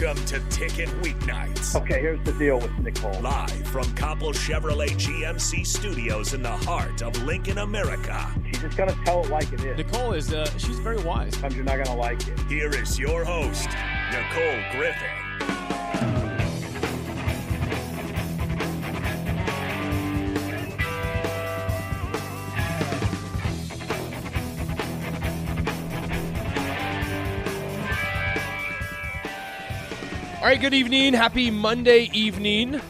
Welcome to Ticket Weeknights. Okay, here's the deal with Nicole. Live from Copple Chevrolet GMC studios in the heart of Lincoln, America. She's just gonna tell it like it is. Nicole is, uh, she's very wise. Sometimes you're not gonna like it. Here is your host, Nicole Griffith. All right, good evening. Happy Monday evening.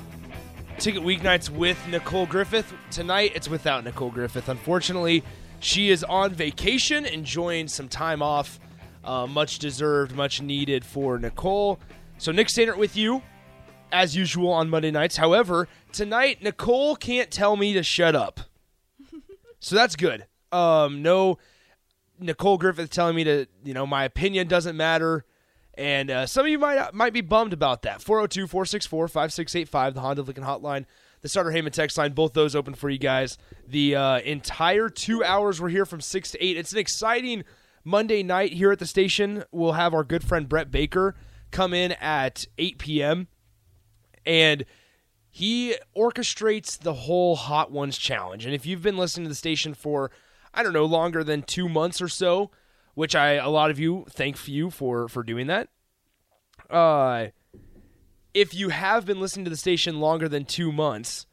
Ticket Weeknights with Nicole Griffith. Tonight, it's without Nicole Griffith. Unfortunately, she is on vacation, enjoying some time off. Uh, much deserved, much needed for Nicole. So, Nick Stannert with you, as usual, on Monday nights. However, tonight, Nicole can't tell me to shut up. so, that's good. Um, no Nicole Griffith telling me to, you know, my opinion doesn't matter. And uh, some of you might might be bummed about that. 402 464 5685, the Honda Lincoln Hotline, the Sartor Hamann text line, both those open for you guys. The uh, entire two hours we're here from 6 to 8. It's an exciting Monday night here at the station. We'll have our good friend Brett Baker come in at 8 p.m. And he orchestrates the whole Hot Ones challenge. And if you've been listening to the station for, I don't know, longer than two months or so, which I a lot of you thank you for for doing that. Uh, if you have been listening to the station longer than two months,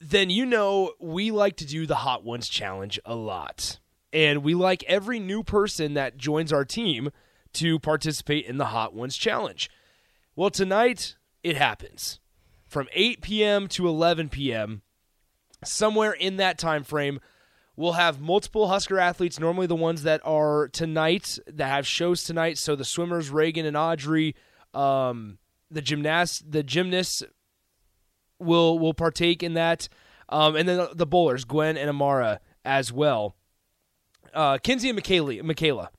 then you know we like to do the Hot Ones challenge a lot, and we like every new person that joins our team to participate in the Hot Ones challenge. Well, tonight it happens from 8 p.m. to 11 p.m. Somewhere in that time frame, We'll have multiple Husker athletes, normally the ones that are tonight, that have shows tonight. So the swimmers, Reagan and Audrey, um, the gymnast, the gymnasts will will partake in that, um, and then the, bowlers, Gwen and Amara as well. Uh, Kinsey and Michaela, Michaela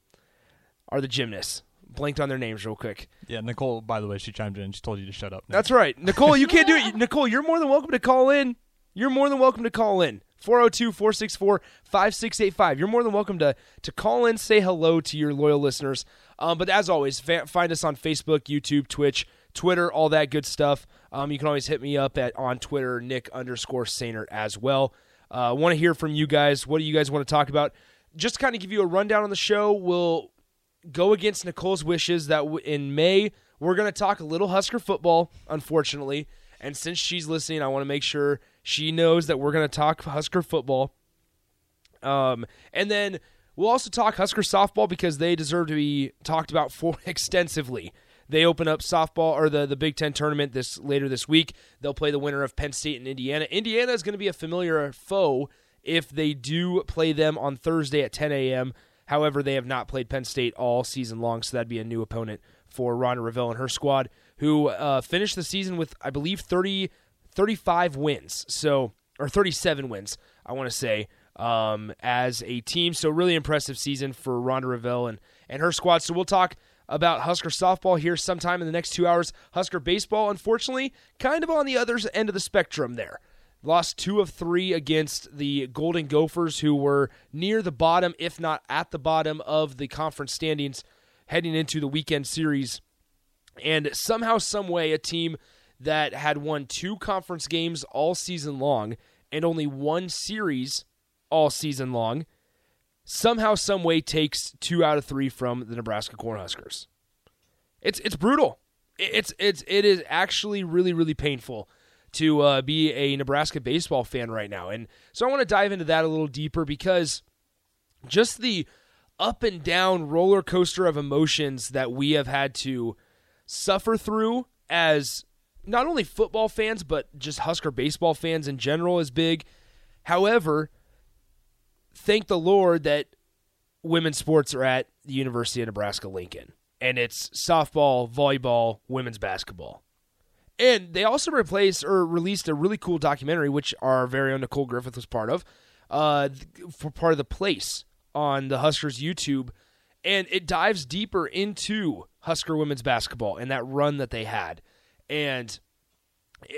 are the gymnasts. Blanked on their names real quick. Yeah, Nicole. By the way, she chimed in. She told you to shut up. now. That's right, Nicole. You can't do it. Nicole, you're more than welcome to call in. You're more than welcome to call in. 402 464 5685. You're more than welcome to, to call in, say hello to your loyal listeners. Um, but as always, fa- find us on Facebook, YouTube, Twitch, Twitter, all that good stuff. Um, you can always hit me up at on Twitter, Nick underscore Sainert as well. I uh, want to hear from you guys. What do you guys want to talk about? Just to kind of give you a rundown on the show, we'll go against Nicole's wishes that w- in May, we're going to talk a little Husker football, unfortunately. And since she's listening, I want to make sure she knows that we're going to talk Husker football. Um, and then we'll also talk Husker softball because they deserve to be talked about for extensively. They open up softball or the, the Big Ten tournament this later this week. They'll play the winner of Penn State and Indiana. Indiana is going to be a familiar foe if they do play them on Thursday at 10 a.m. However, they have not played Penn State all season long, so that'd be a new opponent for Rhonda Revelle and her squad, who uh, finished the season with, I believe, 30, 35 wins. So, or 37 wins, I want to say, um, as a team. So, really impressive season for Rhonda Revelle and, and her squad. So, we'll talk about Husker softball here sometime in the next two hours. Husker baseball, unfortunately, kind of on the other end of the spectrum there. Lost two of three against the Golden Gophers, who were near the bottom, if not at the bottom of the conference standings heading into the weekend series. And somehow, some way, a team that had won two conference games all season long and only one series all season long somehow, some way takes two out of three from the Nebraska Cornhuskers. It's it's brutal. It's it's it is actually really really painful to uh, be a Nebraska baseball fan right now, and so I want to dive into that a little deeper because just the up and down roller coaster of emotions that we have had to suffer through as not only football fans but just Husker baseball fans in general is big. However, thank the Lord that women's sports are at the University of Nebraska Lincoln and it's softball, volleyball, women's basketball. And they also replaced or released a really cool documentary, which our very own Nicole Griffith was part of, uh, for part of the place on the Huskers YouTube, and it dives deeper into Husker women's basketball and that run that they had, and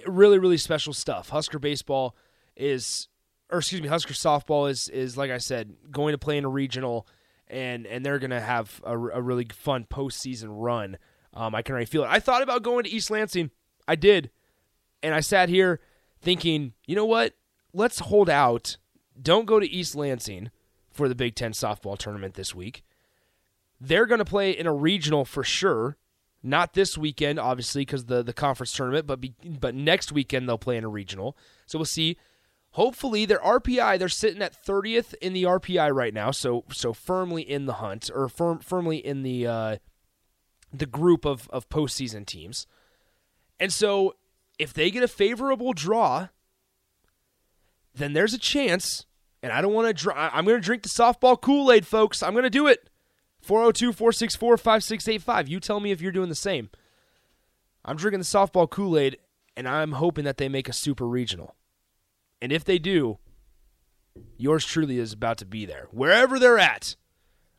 really, really special stuff. Husker baseball is, or excuse me, Husker softball is is like I said, going to play in a regional and and they're gonna have a, a really fun postseason run. Um, I can already feel it. I thought about going to East Lansing. I did, and I sat here thinking, you know what? Let's hold out. Don't go to East Lansing for the Big Ten softball tournament this week. They're going to play in a regional for sure. Not this weekend, obviously, because the the conference tournament, but be, but next weekend they'll play in a regional. So we'll see hopefully their RPI they're sitting at 30th in the RPI right now, so so firmly in the hunt or firm, firmly in the uh, the group of of postseason teams. And so if they get a favorable draw, then there's a chance. And I don't want to draw. I'm going to drink the softball Kool Aid, folks. I'm going to do it. 402 464 5685. You tell me if you're doing the same. I'm drinking the softball Kool Aid, and I'm hoping that they make a super regional. And if they do, yours truly is about to be there. Wherever they're at,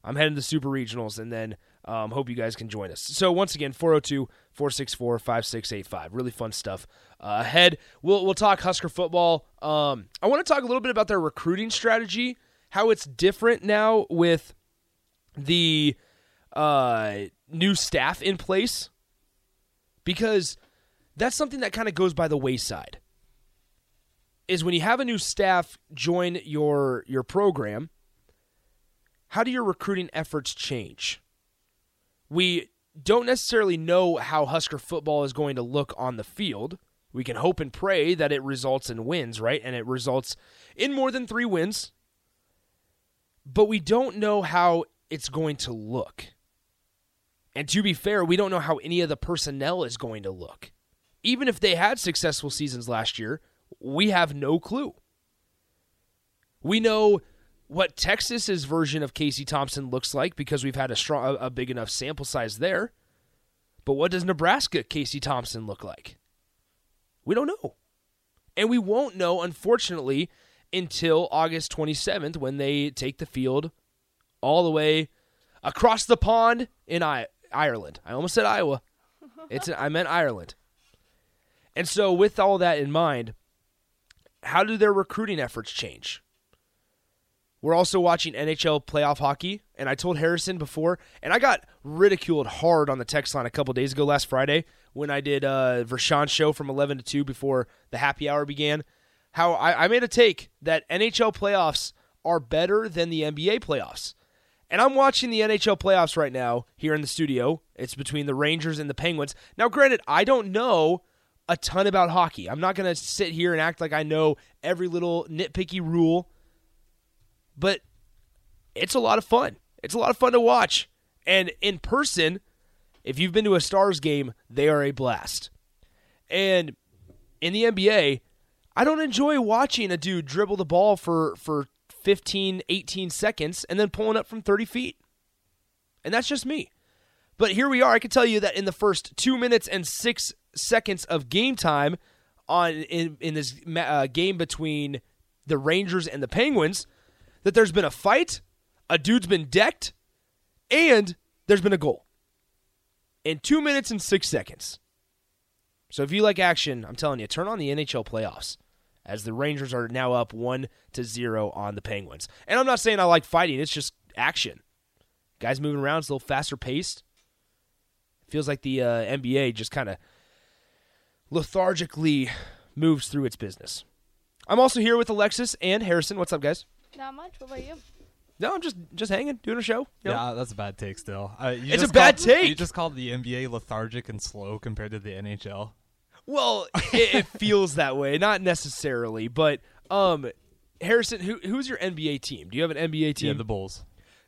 I'm heading to Super Regionals and then um, hope you guys can join us. So, once again, 402 464 5685. Really fun stuff uh, ahead. We'll, we'll talk Husker football. Um, I want to talk a little bit about their recruiting strategy, how it's different now with the uh, new staff in place, because that's something that kind of goes by the wayside is when you have a new staff join your your program, how do your recruiting efforts change? We don't necessarily know how Husker football is going to look on the field. We can hope and pray that it results in wins, right? And it results in more than 3 wins. But we don't know how it's going to look. And to be fair, we don't know how any of the personnel is going to look. Even if they had successful seasons last year, we have no clue. We know what Texas's version of Casey Thompson looks like because we've had a strong, a big enough sample size there. But what does Nebraska Casey Thompson look like? We don't know. And we won't know, unfortunately, until August 27th when they take the field all the way across the pond in I- Ireland. I almost said Iowa. It's I meant Ireland. And so with all that in mind, how do their recruiting efforts change? We're also watching NHL playoff hockey, and I told Harrison before, and I got ridiculed hard on the text line a couple days ago last Friday when I did uh, Vershawn's show from 11 to 2 before the happy hour began. How I, I made a take that NHL playoffs are better than the NBA playoffs. And I'm watching the NHL playoffs right now here in the studio. It's between the Rangers and the Penguins. Now, granted, I don't know a ton about hockey. I'm not going to sit here and act like I know every little nitpicky rule, but it's a lot of fun. It's a lot of fun to watch. And in person, if you've been to a Stars game, they are a blast. And in the NBA, I don't enjoy watching a dude dribble the ball for, for 15, 18 seconds and then pulling up from 30 feet. And that's just me. But here we are. I can tell you that in the first two minutes and six seconds of game time on in in this uh, game between the Rangers and the Penguins that there's been a fight, a dude's been decked, and there's been a goal in two minutes and six seconds. So if you like action, I'm telling you, turn on the NHL playoffs as the Rangers are now up one to zero on the Penguins. And I'm not saying I like fighting; it's just action. Guys moving around, it's a little faster paced. Feels like the uh, NBA just kind of lethargically moves through its business. I'm also here with Alexis and Harrison. What's up, guys? Not much. What about you? No, I'm just just hanging, doing a show. you know? Yeah, that's a bad take. Still, uh, you It's just a bad take. You just called the NBA lethargic and slow compared to the NHL. Well, it, it feels that way, not necessarily, but um, Harrison, who who's your NBA team? Do you have an NBA team? Yeah, the Bulls.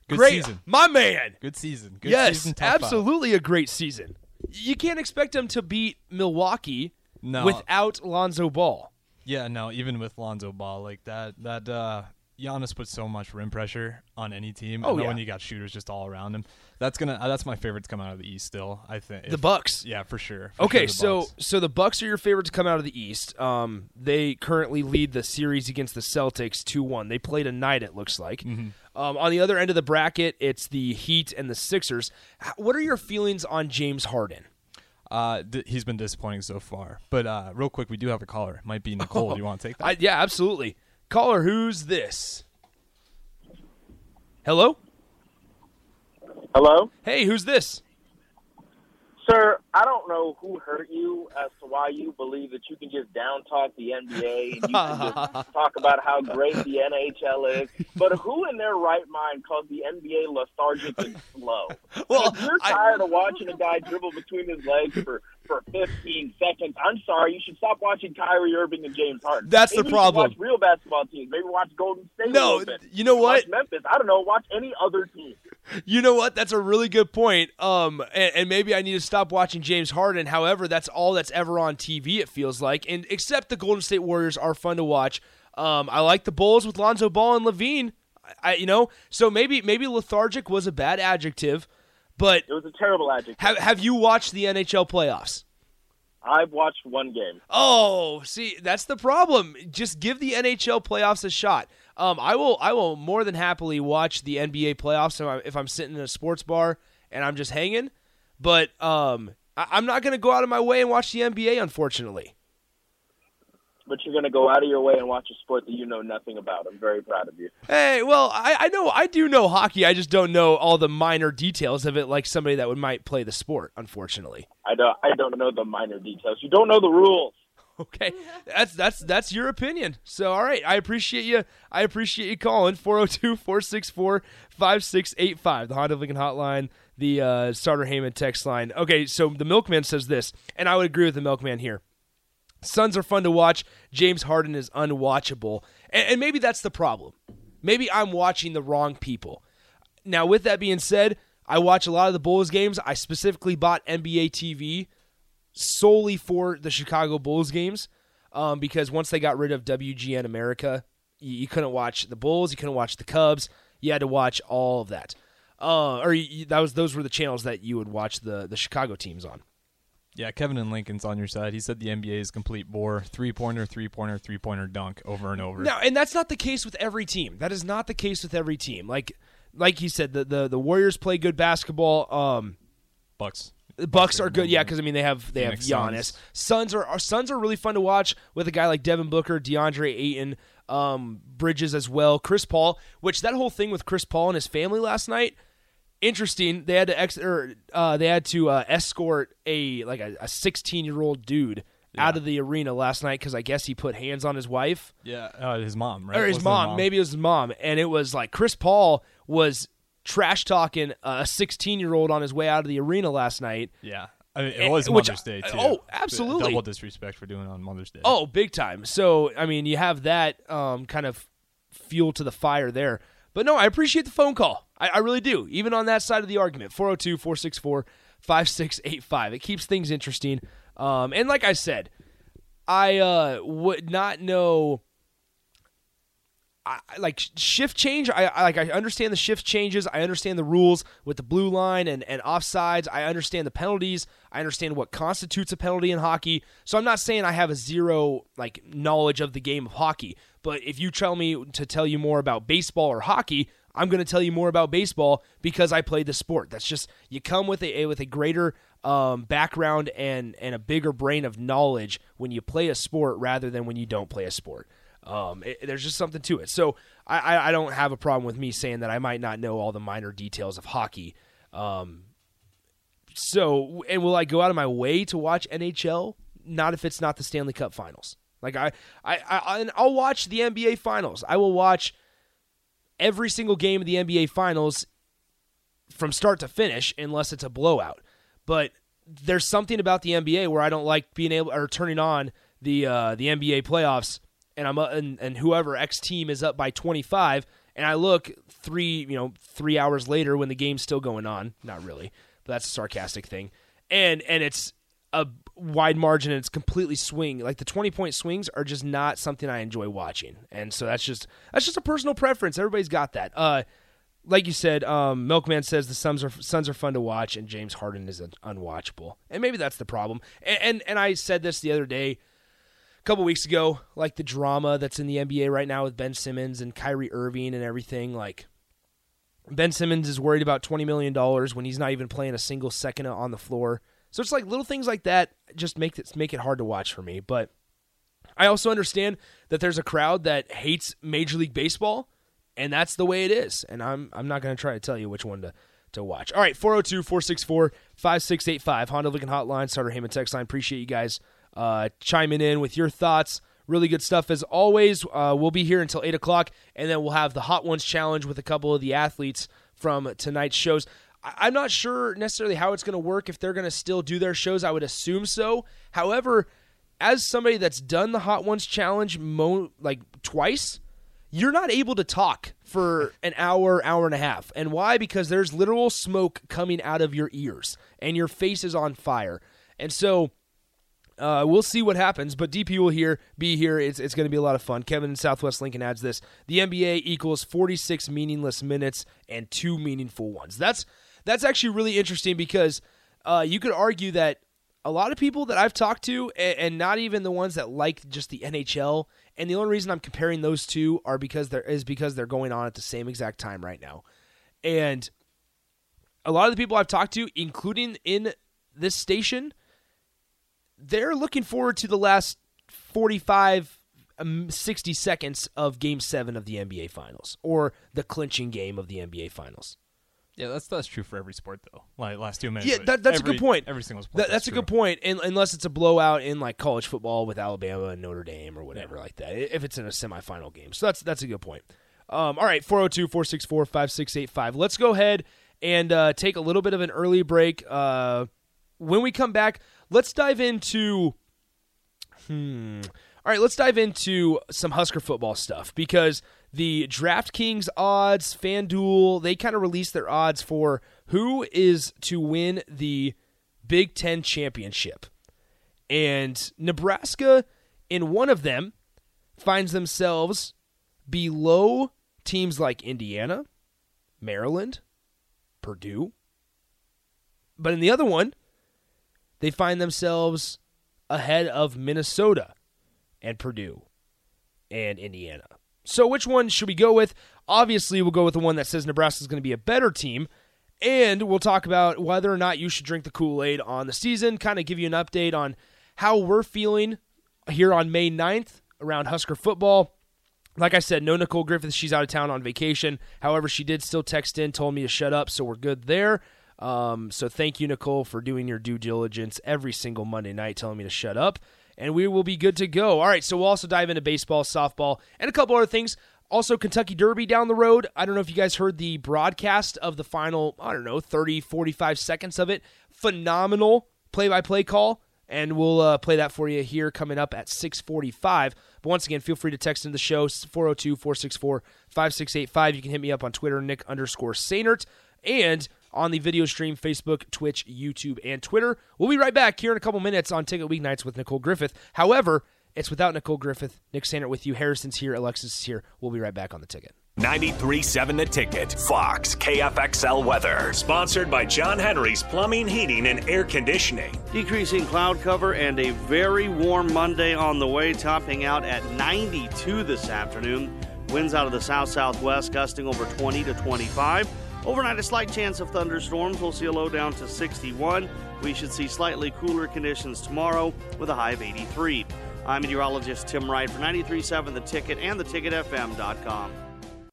Good Great, season. my man. Good season. Good yes, season, absolutely a great season. You can't expect them to beat Milwaukee No. without Lonzo Ball. Yeah, no, even with Lonzo Ball like that, that uh Giannis puts so much rim pressure on any team. Oh, and yeah. when you got shooters just all around him, that's gonna uh, that's my favorite to come out of the East. Still, I think The Bucks. Yeah, for sure. For Okay, sure so Bucks. so the Bucks are your favorite to come out of the East. Um, they currently lead the series against the Celtics two one. They played a night. It looks like. Mm-hmm. Um, on the other end of the bracket, it's the Heat and the Sixers. What are your feelings on James Harden? uh, th- he's been disappointing so far. But uh, real quick, we do have a caller. Might be Nicole. Do you want to take that? I, yeah, absolutely. Caller, who's this? Hello. Hello? Hey, who's this? Sir, I don't know who hurt you as to why you believe that you can just down talk the NBA and you can just talk about how great the NHL is. But who in their right mind calls the NBA lethargic and slow? Well, if you're I- tired of watching a guy dribble between his legs for, for 15 seconds, I'm sorry. You should stop watching Kyrie Irving and James Harden. That's the Maybe should problem. Watch real basketball teams. Maybe watch Golden State. No, you know what? Watch Memphis. I don't know. Watch any other team. You know what? That's a really good point. Um, and, and maybe I need to stop watching James Harden. However, that's all that's ever on TV. It feels like, and except the Golden State Warriors are fun to watch. Um, I like the Bulls with Lonzo Ball and LaVine. I, you know, so maybe maybe lethargic was a bad adjective, but It was a terrible adjective. have have you watched the NHL playoffs? I've watched one game. Oh, see, that's the problem. Just give the NHL playoffs a shot. Um, I will, I will more than happily watch the NBA playoffs if, I'm, if I'm sitting in a sports bar and I'm just hanging. But um, I, I'm not going to go out of my way and watch the NBA, unfortunately. But you're going to go out of your way and watch a sport that you know nothing about. I'm very proud of you. Hey, well, I, I know, I do know hockey. I just don't know all the minor details of it, like somebody that would might play the sport. Unfortunately. I don't. I don't know the minor details. You don't know the rules. Okay, that's that's that's your opinion. So all right, I appreciate you. I appreciate you calling 402-464-5685, the Honda Lincoln hotline, the uh, Sartor Hamann text line. Okay, so the milkman says this, and I would agree with the milkman here. Suns are fun to watch. James Harden is unwatchable, and, and maybe that's the problem. Maybe I'm watching the wrong people. Now, with that being said, I watch a lot of the Bulls games. I specifically bought NBA TV solely for the Chicago Bulls games um, because once they got rid of WGN America, you, you couldn't watch the Bulls, you couldn't watch the Cubs, you had to watch all of that. Uh, or you, that was those were the channels that you would watch the the Chicago teams on. Yeah, Kevin and Lincoln's on your side. He said the NBA is complete bore. Three pointer, three pointer, three pointer dunk over and over. Now, and that's not the case with every team. That is not the case with every team. Like like he said, the the, the Warriors play good basketball. Um, Bucks. The Bucks are good, yeah, because I mean they have they Phoenix have Giannis. Suns. Suns are our Suns are really fun to watch with a guy like Devin Booker, DeAndre Ayton, um, Bridges as well, Chris Paul. Which that whole thing with Chris Paul and his family last night, interesting. They had to ex or uh, they had to uh, escort a like a 16 year old dude out of the arena last night because I guess he put hands on his wife Yeah, uh, his mom, right? or his Wasn't mom, Maybe it was his mom, and it was like Chris Paul was trash talking a 16 year old on his way out of the arena last night. Yeah. I mean, it was which- Mother's Day too. oh, absolutely. Double disrespect for doing it on Mother's Day. Oh, big time. So, I mean, you have that um, kind of fuel to the fire there. But no, I appreciate the phone call. I, I really do. Even on that side of the argument 402 464 5685. It keeps things interesting. Um, and like I said, I uh, would not know. I, like shift change. I, I like. I understand the shift changes. I understand the rules with the blue line and and offsides. I understand the penalties. I understand what constitutes a penalty in hockey. So I'm not saying I have a zero like knowledge of the game of hockey. But if you tell me to tell you more about baseball or hockey, I'm going to tell you more about baseball because I played the sport. That's just you come with a with a greater um, background and and a bigger brain of knowledge when you play a sport rather than when you don't play a sport. Um, it, there's just something to it. So I, I, don't have a problem with me saying that I might not know all the minor details of hockey. Um, so and will I go out of my way to watch NHL? Not if it's not the Stanley Cup Finals. Like I, I, I and I'll watch the NBA Finals. I will watch every single game of the NBA Finals from start to finish, unless it's a blowout. But there's something about the NBA where I don't like being able or turning on the uh, the NBA playoffs, and I'm uh, and, and whoever X team is up by 25, and I look three you know three hours later when the game's still going on. Not really, but that's a sarcastic thing, and and it's a wide margin and it's completely swing. Like the 20 point swings are just not something I enjoy watching. And so that's just that's just a personal preference. Everybody's got that. Uh like you said, um, Milkman says the Suns are Suns are fun to watch, and James Harden is unwatchable, and maybe that's the problem. And, and and I said this the other day, a couple weeks ago, like the drama that's in the NBA right now with Ben Simmons and Kyrie Irving and everything. Like Ben Simmons is worried about twenty million dollars when he's not even playing a single second on the floor. So it's like little things like that just make it make it hard to watch for me. But I also understand that there's a crowd that hates Major League Baseball, and that's the way it is. And I'm I'm not going to try to tell you which one to to watch. All right, 402-464-5685 Honda Lincoln Hotline, Sartor Hamann text line. Appreciate you guys uh, chiming in with your thoughts. Really good stuff as always. Uh, we'll be here until eight o'clock, and then we'll have the Hot Ones challenge with a couple of the athletes from tonight's shows. I'm not sure necessarily how it's going to work if they're going to still do their shows. I would assume so. However, as somebody that's done the Hot Ones challenge mo- like twice, you're not able to talk for an hour, hour and a half. And why? Because there's literal smoke coming out of your ears and your face is on fire. And so uh, we'll see what happens, but DP will here be here. It's, it's going to be a lot of fun. Kevin in Southwest Lincoln adds this: the NBA equals 46 meaningless minutes and two meaningful ones. That's that's actually really interesting because uh, you could argue that a lot of people that I've talked to, and, and, not even the ones that like just the NHL, and the only reason I'm comparing those two are because there is because they're going on at the same exact time right now, and a lot of the people I've talked to, including in this station, they're looking forward to the last 45 um, 60 seconds of game 7 of the NBA finals or the clinching game of the NBA finals. Yeah, that's that's true for every sport though. Like last two minutes. Yeah, that, that's every, a good point. Every single sport. That, that's, that's a good point. And, unless it's a blowout in like college football with Alabama and Notre Dame or whatever yeah. like that. If it's in a semifinal game, so that's that's a good point. Um, all right, 402-464-5685. Let's go ahead and uh, take a little bit of an early break. Uh, when we come back, let's dive into. Hmm. All right, let's dive into some Husker football stuff because the DraftKings odds, FanDuel, they kind of released their odds for who is to win the Big Ten championship. And Nebraska, in one of them, finds themselves below teams like Indiana, Maryland, Purdue. But in the other one, they find themselves ahead of Minnesota and Purdue and Indiana. So, which one should we go with? Obviously, we'll go with the one that says Nebraska is going to be a better team. And we'll talk about whether or not you should drink the Kool Aid on the season, kind of give you an update on how we're feeling here on May 9th around Husker football. Like I said, no Nicole Griffith. She's out of town on vacation. However, she did still text in, told me to shut up, so we're good there. Um, so thank you, Nicole, for doing your due diligence every single Monday night, telling me to shut up and we will be good to go. All right, so we'll also dive into baseball, softball, and a couple other things. Also, Kentucky Derby down the road. I don't know if you guys heard the broadcast of the final, I don't know, 30, 45 seconds of it. Phenomenal play by play call. And we'll uh, play that for you here coming up at 645. But once again, feel free to text in the show, 402 464 5685. You can hit me up on Twitter, Nick underscore Sainert. And on the video stream, Facebook, Twitch, YouTube, and Twitter. We'll be right back here in a couple minutes on Ticket Weeknights with Nicole Griffith. However, it's without Nicole Griffith. Nick Sander with you. Harrison's here. Alexis is here. We'll be right back on the ticket. 93.7 The Ticket. Fox KFXL Weather. Sponsored by John Henry's Plumbing, Heating, and Air Conditioning. Decreasing cloud cover and a very warm Monday on the way, topping out at 92 this afternoon. Winds out of the south southwest, gusting over 20 to 25. Overnight, a slight chance of thunderstorms. We'll see a low down to 61. We should see slightly cooler conditions tomorrow with a high of 83. I'm meteorologist Tim Wright for 93.7 The Ticket and theticketfm.com.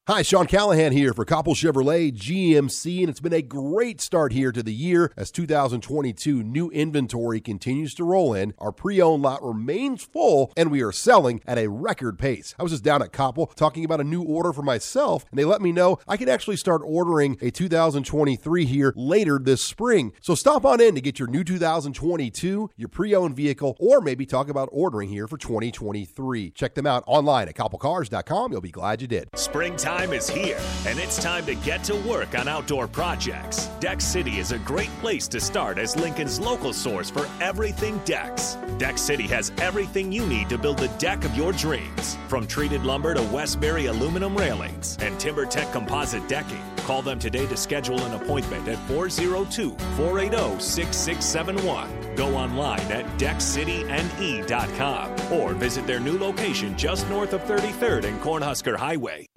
Hi, Sean Callahan here for Copple Chevrolet GMC, and it's been a great start here to the year as 2022 new inventory continues to roll in. Our pre owned lot remains full, and we are selling at a record pace. I was just down at Copple talking about a new order for myself, and they let me know I can actually start ordering a 2023 here later this spring. So stop on in to get your new 2022, your pre owned vehicle, or maybe talk about ordering here for 2023. Check them out online at copplecars.com. You'll be glad you did. Springtime is here, and it's time to get to work on outdoor projects. Deck City is a great place to start as Lincoln's local source for everything decks. Deck City has everything you need to build the deck of your dreams, from treated lumber to Westbury aluminum railings and TimberTech composite decking. Call them today to schedule an appointment at 402 480 6671. Go online at deckcityne.com or visit their new location just north of 33rd and Cornhusker Highway.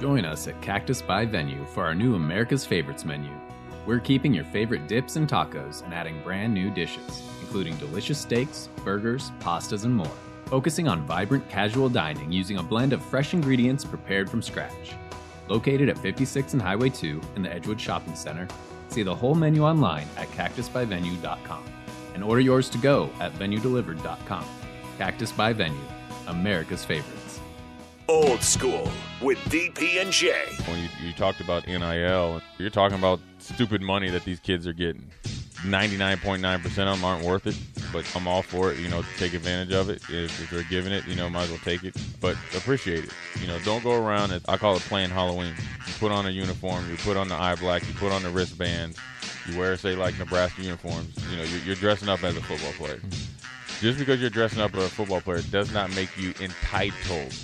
Join us at Cactus by Venue for our new America's Favorites menu. We're keeping your favorite dips and tacos and adding brand new dishes, including delicious steaks, burgers, pastas, and more. Focusing on vibrant casual dining using a blend of fresh ingredients prepared from scratch. Located at 56 and Highway 2 in the Edgewood Shopping Center, see the whole menu online at cactusbyvenue.com and order yours to go at venuedelivered.com. Cactus by Venue, America's favorites. Old School with DP and J. When you, you talked about NIL, you're talking about stupid money that these kids are getting. 99.9% of them aren't worth it, but I'm all for it, you know, take advantage of it. If, if they're giving it, you know, might as well take it, but appreciate it. You know, don't go around, it, I call it playing Halloween. You put on a uniform, you put on the eye black, you put on the wristbands, you wear, say, like Nebraska uniforms, you know, you're, you're dressing up as a football player. Mm-hmm. Just because you're dressing up as a football player does not make you entitled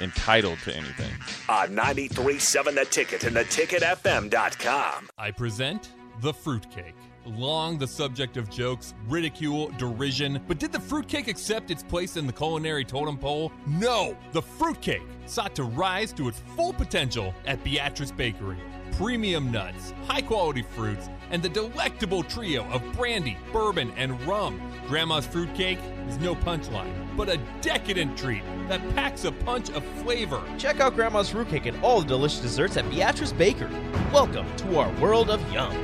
entitled to anything. On 93.7 The Ticket and theticketfm.com. I present The Fruitcake. Long the subject of jokes, ridicule, derision, but did the fruitcake accept its place in the culinary totem pole? No! The fruitcake sought to rise to its full potential at Beatrice Bakery. Premium nuts, high quality fruits, and the delectable trio of brandy, bourbon, and rum. Grandma's fruitcake is no punchline, but a decadent treat that packs a punch of flavor. Check out Grandma's fruitcake and all the delicious desserts at Beatrice Bakery. Welcome to our world of yum.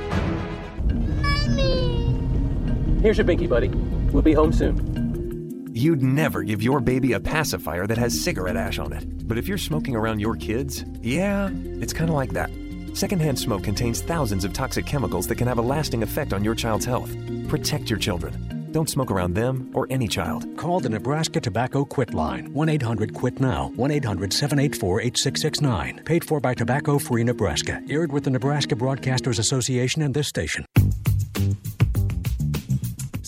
Mommy. Here's your binky, buddy. We'll be home soon. You'd never give your baby a pacifier that has cigarette ash on it. But if you're smoking around your kids, yeah, it's kind of like that. Secondhand smoke contains thousands of toxic chemicals that can have a lasting effect on your child's health. Protect your children. Don't smoke around them or any child. Call the Nebraska Tobacco Quit Line 1 800 QUIT NOW 1 800 784 8669. Paid for by Tobacco Free Nebraska. Aired with the Nebraska Broadcasters Association and this station.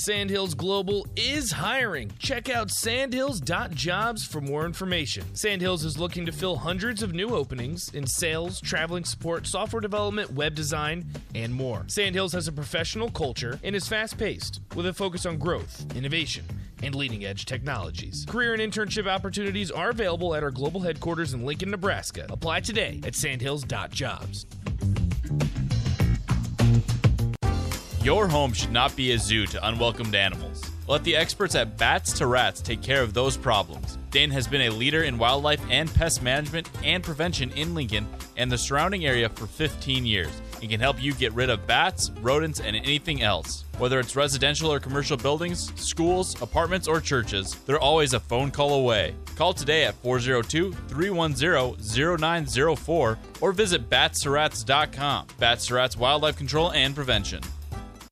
Sandhills Global is hiring. Check out sandhills.jobs for more information. Sandhills is looking to fill hundreds of new openings in sales, traveling support, software development, web design, and more. Sandhills has a professional culture and is fast paced with a focus on growth, innovation, and leading edge technologies. Career and internship opportunities are available at our global headquarters in Lincoln, Nebraska. Apply today at sandhills.jobs. Your home should not be a zoo to unwelcomed animals. Let the experts at Bats to Rats take care of those problems. Dane has been a leader in wildlife and pest management and prevention in Lincoln and the surrounding area for 15 years and can help you get rid of bats, rodents, and anything else. Whether it's residential or commercial buildings, schools, apartments, or churches, they're always a phone call away. Call today at 402 310 0904 or visit batsrats.com. Bats to Rats Wildlife Control and Prevention.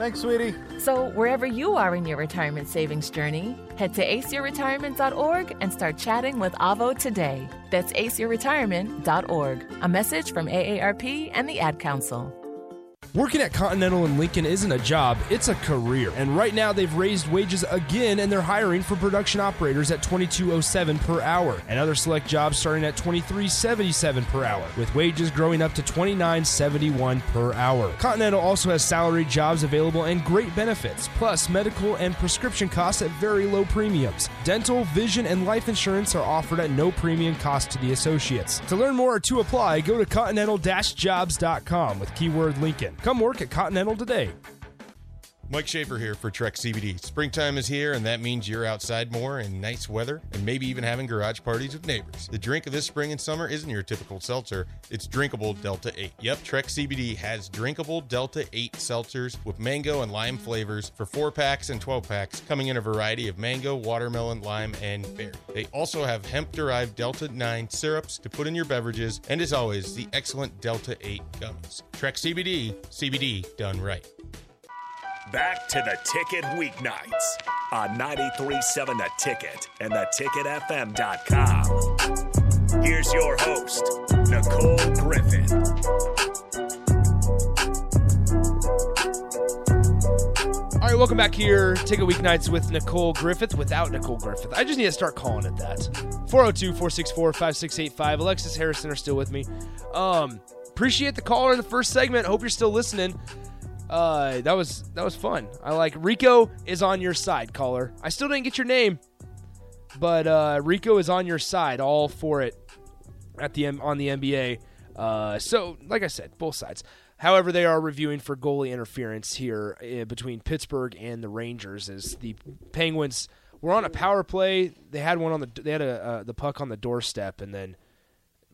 Thanks, sweetie. So, wherever you are in your retirement savings journey, head to aceyourretirement.org and start chatting with Avo today. That's aceyourretirement.org. A message from AARP and the Ad Council. Working at Continental in Lincoln isn't a job, it's a career. And right now they've raised wages again and they're hiring for production operators at 2207 per hour and other select jobs starting at 2377 per hour with wages growing up to 2971 per hour. Continental also has salary jobs available and great benefits, plus medical and prescription costs at very low premiums. Dental, vision, and life insurance are offered at no premium cost to the associates. To learn more or to apply, go to continental-jobs.com with keyword Lincoln. Come work at Continental today. Mike Schaefer here for Trek CBD. Springtime is here, and that means you're outside more in nice weather and maybe even having garage parties with neighbors. The drink of this spring and summer isn't your typical seltzer, it's drinkable Delta 8. Yep, Trek CBD has drinkable Delta 8 seltzers with mango and lime flavors for 4 packs and 12 packs, coming in a variety of mango, watermelon, lime, and berry. They also have hemp derived Delta 9 syrups to put in your beverages, and as always, the excellent Delta 8 gummies. Trek CBD, CBD done right. Back to the ticket weeknights on 937 The Ticket and the theticketfm.com. Here's your host, Nicole Griffith. All right, welcome back here. Ticket Weeknights with Nicole Griffith without Nicole Griffith. I just need to start calling it that. 402 464 5685. Alexis Harrison are still with me. Um, appreciate the caller in the first segment. Hope you're still listening. Uh, that was that was fun. I like Rico is on your side, caller. I still didn't get your name, but uh, Rico is on your side. All for it at the on the NBA. Uh, so like I said, both sides. However, they are reviewing for goalie interference here uh, between Pittsburgh and the Rangers as the Penguins were on a power play. They had one on the they had a uh, the puck on the doorstep, and then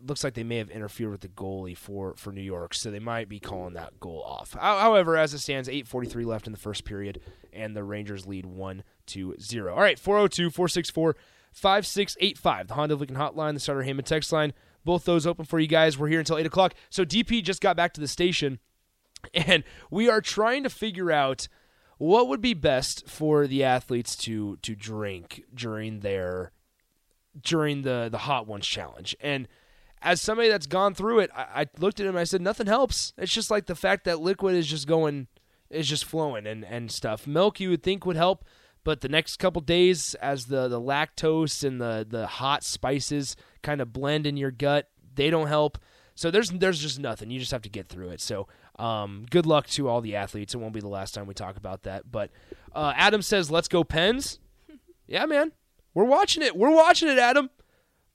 looks like they may have interfered with the goalie for for New York, so they might be calling that goal off. However, as it stands, 8:43 left in the first period, and the Rangers lead one to zero. All right, 402-464-5685, the Honda Lincoln Hotline, the Sartor Hamann text line. Both those open for you guys. We're here until eight o'clock. So DP just got back to the station, and we are trying to figure out what would be best for the athletes to to drink during their during the the hot ones challenge and as somebody that's gone through it, I, I looked at him and I said, nothing helps. It's just like the fact that liquid is just going, is just flowing and, and stuff. Milk you would think would help, but the next couple days, as the, the lactose and the, the hot spices kind of blend in your gut, they don't help. So there's there's just nothing. You just have to get through it. So um, good luck to all the athletes. It won't be the last time we talk about that. But uh, Adam says, "Let's go Pens." yeah, man, we're watching it. We're watching it, Adam.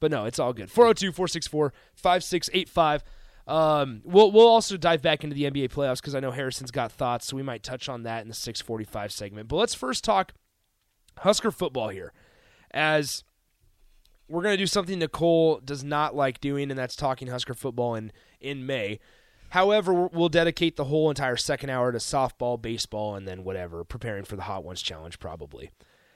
But no, it's all good. 402 464 5685. Um, we'll we'll also dive back into the NBA playoffs because I know Harrison's got thoughts, so we might touch on that in the 645 segment. But let's first talk Husker football here, as we're going to do something Nicole does not like doing, and that's talking Husker football in in May. However, we'll dedicate the whole entire second hour to softball, baseball, and then whatever, preparing for the Hot Ones Challenge probably.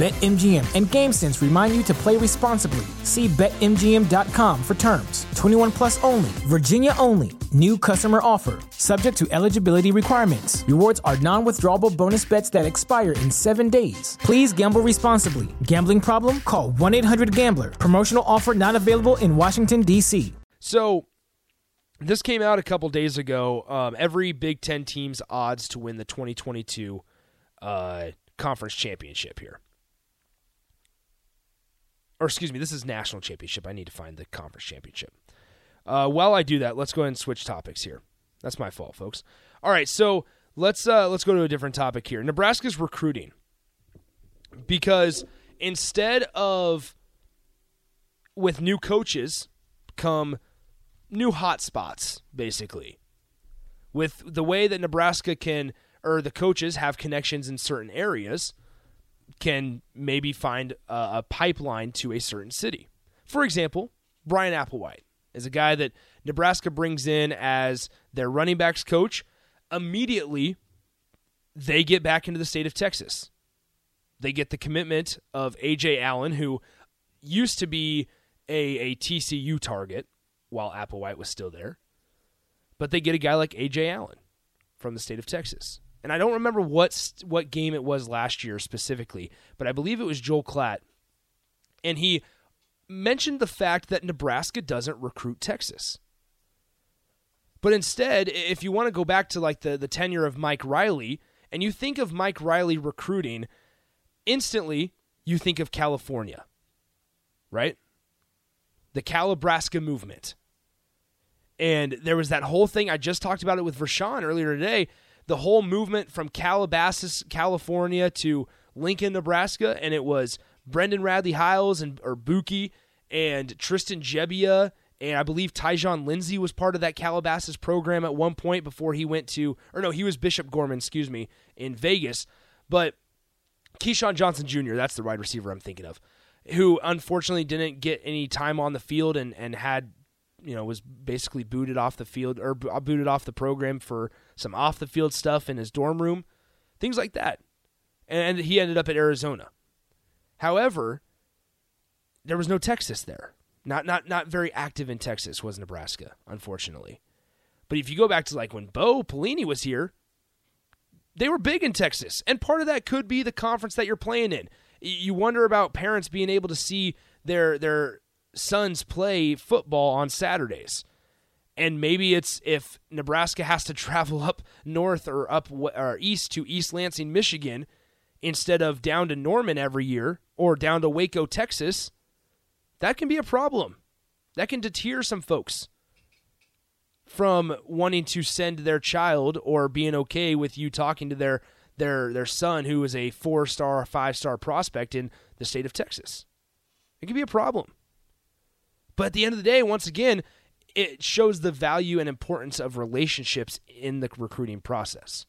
BetMGM and GameSense remind you to play responsibly. See BetMGM.com for terms. 21 plus only, Virginia only. New customer offer. Subject to eligibility requirements. Rewards are non withdrawable bonus bets that expire in seven days. Please gamble responsibly. Gambling problem? Call 1 800 Gambler. Promotional offer not available in Washington, D.C. So, this came out a couple days ago. Um, every Big Ten team's odds to win the 2022 uh, conference championship here or excuse me, this is national championship. I need to find the conference championship. Uh, while I do that, let's go ahead and switch topics here. That's my fault, folks. All right, so let's uh, let's go to a different topic here. Nebraska's recruiting because instead of with new coaches come new hot spots, basically. With the way that Nebraska can, or the coaches have connections in certain areas, can maybe find a, a pipeline to a certain city. For example, Bryan Applewhite is a guy that Nebraska brings in as their running backs coach. Immediately, they get back into the state of Texas. They get the commitment of Ajay Allen, who used to be a, a TCU target while Applewhite was still there. But they get a guy like Ajay Allen from the state of Texas. And I don't remember what what game it was last year specifically, but I believe it was Joel Klatt. And he mentioned the fact that Nebraska doesn't recruit Texas. But instead, if you want to go back to like the, the tenure of Mike Riley, and you think of Mike Riley recruiting, instantly you think of California, right? The Calibraska movement. And there was that whole thing, I just talked about it with Vershawn earlier today, the whole movement from Calabasas, California to Lincoln, Nebraska, and it was Brendan Radley Hiles and or Buki and Tristan Gebbia and I believe Tyjon Lindsey was part of that Calabasas program at one point before he went to, or no, he was Bishop Gorman, excuse me, in Vegas. But Keyshawn Johnson Jr., that's the wide receiver I'm thinking of, who unfortunately didn't get any time on the field and, and had, you know, was basically booted off the field or booted off the program for some off the field stuff in his dorm room, things like that. And he ended up at Arizona. However, there was no Texas there. Not not not very active in Texas was Nebraska, unfortunately. But if you go back to like when Bo Pelini was here, they were big in Texas, and part of that could be the conference that you're playing in. You wonder about parents being able to see their their sons play football on Saturdays. And maybe it's if Nebraska has to travel up north or up or east to East Lansing, Michigan, instead of down to Norman every year or down to Waco, Texas that can be a problem. That can deter some folks from wanting to send their child or being okay with you talking to their their their son who is a four star, five star prospect in the state of Texas. It can be a problem. But at the end of the day, once again, it shows the value and importance of relationships in the recruiting process.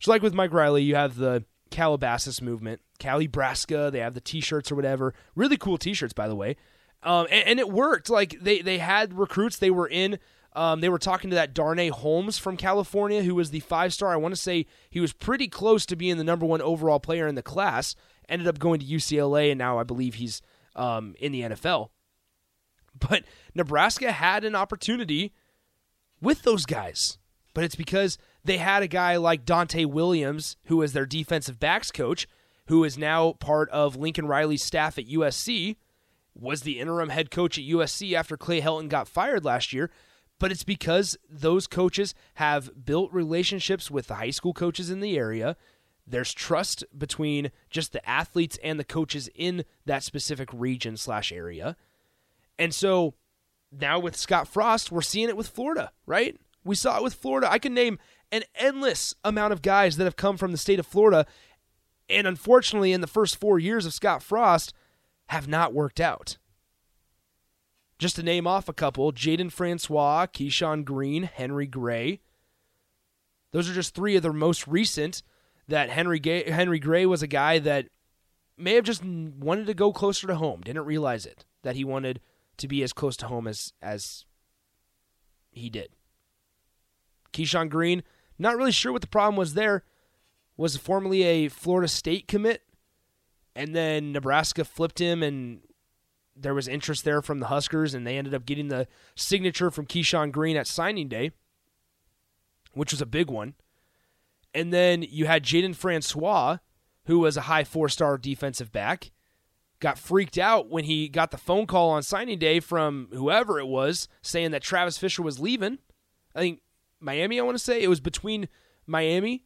So, like with Mike Riley, you have the Calabasas movement, Calibraska. They have the T-shirts or whatever. Really cool T-shirts, by the way. Um, and, and, it worked. Like they they had recruits. They were in. Um, they were talking to that Darnay Holmes from California, who was the five star. I want to say he was pretty close to being the number one overall player in the class. Ended up going to UCLA, and now I believe he's um, in the NFL. But Nebraska had an opportunity with those guys, but it's because they had a guy like Donte Williams, who was their defensive backs coach, who is now part of Lincoln Riley's staff at USC, was the interim head coach at USC after Clay Helton got fired last year. But it's because those coaches have built relationships with the high school coaches in the area. There's trust between just the athletes and the coaches in that specific region slash area. And so now with Scott Frost, we're seeing it with Florida, right? We saw it with Florida. I can name an endless amount of guys that have come from the state of Florida, and unfortunately, in the first four years of Scott Frost, have not worked out. Just to name off a couple Jaden Francois, Keyshawn Green, Henry Gray. Those are just three of the most recent that Henry, Gay, Henry Gray was a guy that may have just wanted to go closer to home, didn't realize it, that he wanted to be as close to home as, as he did. Keyshawn Green, not really sure what the problem was there. Was formerly a Florida State commit, and then Nebraska flipped him, and there was interest there from the Huskers, and they ended up getting the signature from Keyshawn Green at signing day, which was a big one. And then you had Jaden Francois, who was a high four star defensive back, got freaked out when he got the phone call on signing day from whoever it was saying that Travis Fisher was leaving. I think Miami, I want to say. It was between Miami.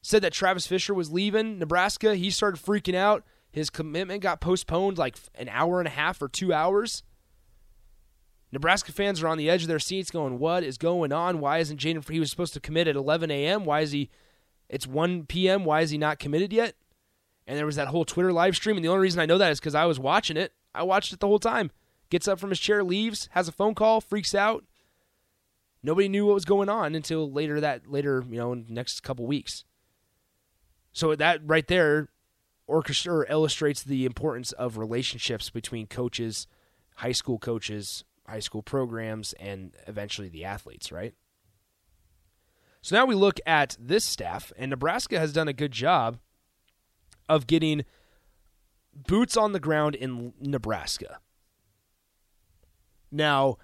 Said that Travis Fisher was leaving Nebraska. He started freaking out. His commitment got postponed like an hour and a half or two hours. Nebraska fans are on the edge of their seats going, What is going on? Why isn't Jaden? He was supposed to commit at 11 a.m. Why is he? It's 1 p.m. Why is he not committed yet? And there was that whole Twitter live stream. And the only reason I know that is because I was watching it. I watched it the whole time. Gets up from his chair, leaves, has a phone call, freaks out. Nobody knew what was going on until later that later, you know, next couple weeks. So that right there orchestra illustrates the importance of relationships between coaches, high school coaches, high school programs, and eventually the athletes, right? So now we look at this staff, and Nebraska has done a good job of getting boots on the ground in Nebraska. Now,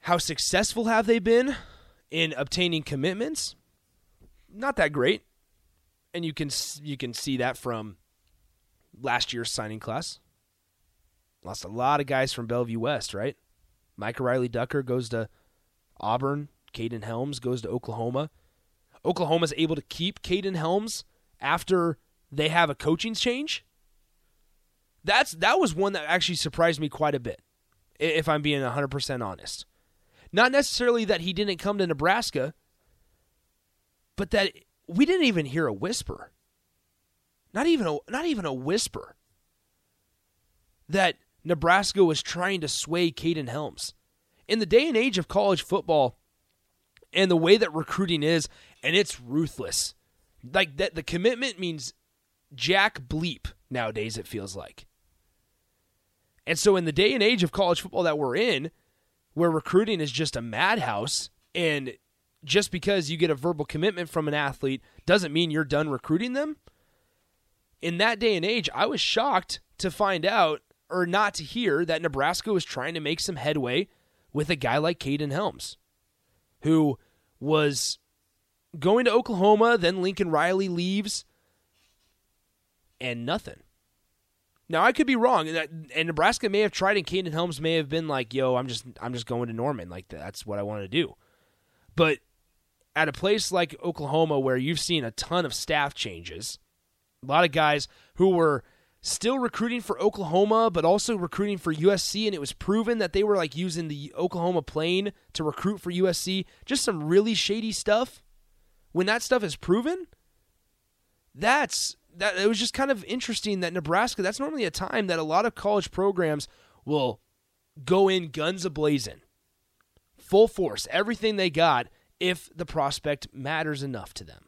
how successful have they been in obtaining commitments? Not that great. And you can you can see that from last year's signing class. Lost a lot of guys from Bellevue West, right? Micah Riley Ducker goes to Auburn. Caden Helms goes to Oklahoma. Oklahoma's able to keep Caden Helms after they have a coaching change. That's that was one that actually surprised me quite a bit, if I'm being 100% honest. Not necessarily that he didn't come to Nebraska, but that we didn't even hear a whisper. Not even a not even a whisper that Nebraska was trying to sway Caden Helms. In the day and age of college football and the way that recruiting is, and it's ruthless. Like that the commitment means jack bleep nowadays, it feels like. And so in the day and age of college football that we're in, where recruiting is just a madhouse and just because you get a verbal commitment from an athlete doesn't mean you're done recruiting them. In that day and age, I was shocked to find out or not to hear that Nebraska was trying to make some headway with a guy like Caden Helms, who was going to Oklahoma, then Lincoln Riley leaves, and nothing. Now I could be wrong, and Nebraska may have tried, and Caden Helms may have been like, "Yo, I'm just, I'm just going to Norman. Like that's what I want to do." But at a place like Oklahoma, where you've seen a ton of staff changes, a lot of guys who were still recruiting for Oklahoma, but also recruiting for USC, and it was proven that they were like using the Oklahoma plane to recruit for USC. Just some really shady stuff. When that stuff is proven, that's that it was just kind of interesting that Nebraska, that's normally a time that a lot of college programs will go in guns a blazing, full force, everything they got if the prospect matters enough to them.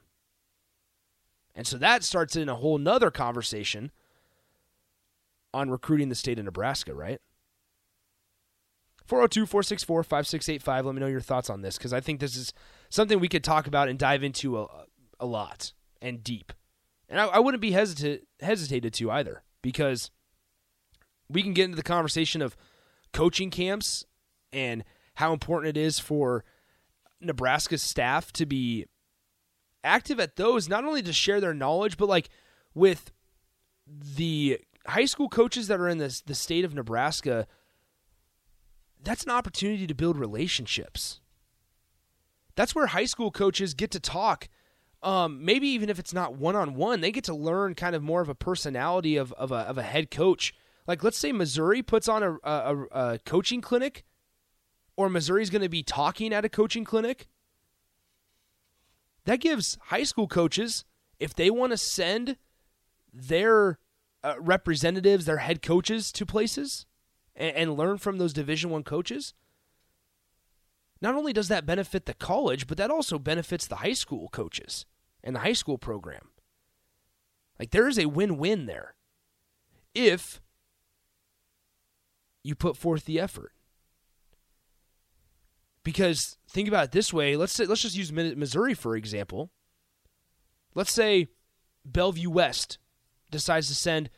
And so that starts in a whole nother conversation on recruiting the state of Nebraska, right? 402 464 5685. Let me know your thoughts on this because I think this is something we could talk about and dive into a, a lot and deep. And I, I wouldn't be hesitant, hesitated to either because we can get into the conversation of coaching camps and how important it is for Nebraska's staff to be active at those, not only to share their knowledge, but like with the high school coaches that are in this, the state of Nebraska, that's an opportunity to build relationships. That's where high school coaches get to talk um, maybe even if it's not one on one, they get to learn kind of more of a personality of, of, a, of a head coach. Like, let's say Missouri puts on a, a, a coaching clinic, or Missouri's going to be talking at a coaching clinic. That gives high school coaches, if they want to send their uh, representatives, their head coaches to places and, and learn from those Division One coaches, not only does that benefit the college, but that also benefits the high school coaches and the high school program. Like there is a win-win there. If you put forth the effort. Because think about it this way, let's say let's just use Missouri for example. Let's say Bellevue West decides to send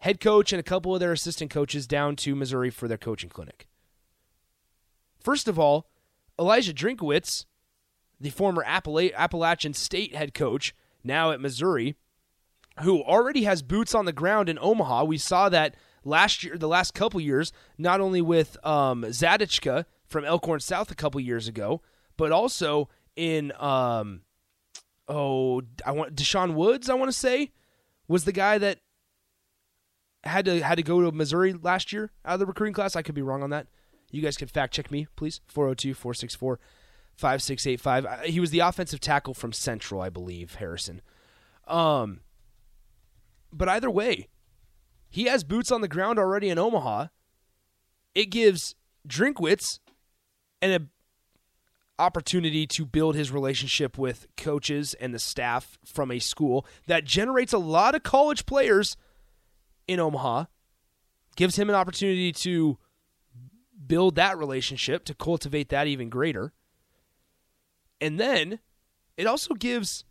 head coach and a couple of their assistant coaches down to Missouri for their coaching clinic. First of all, Eliah Drinkwitz, the former Appala- Appalachian State head coach, now at Missouri, who already has boots on the ground in Omaha. We saw that last year, the last couple years, not only with um, Zadichka from Elkhorn South a couple years ago, but also in um, oh, I want Deshaun Woods. I want to say was the guy that had to had to go to Missouri last year out of the recruiting class. I could be wrong on that. You guys can fact check me, please. 402 464 5685. He was the offensive tackle from Central, I believe, Harrison. Um, but either way, he has boots on the ground already in Omaha. it gives Drinkwitz an opportunity to build his relationship with coaches and the staff from a school that generates a lot of college players in Omaha. Gives him an opportunity to build that relationship, to cultivate that even greater. And then it also gives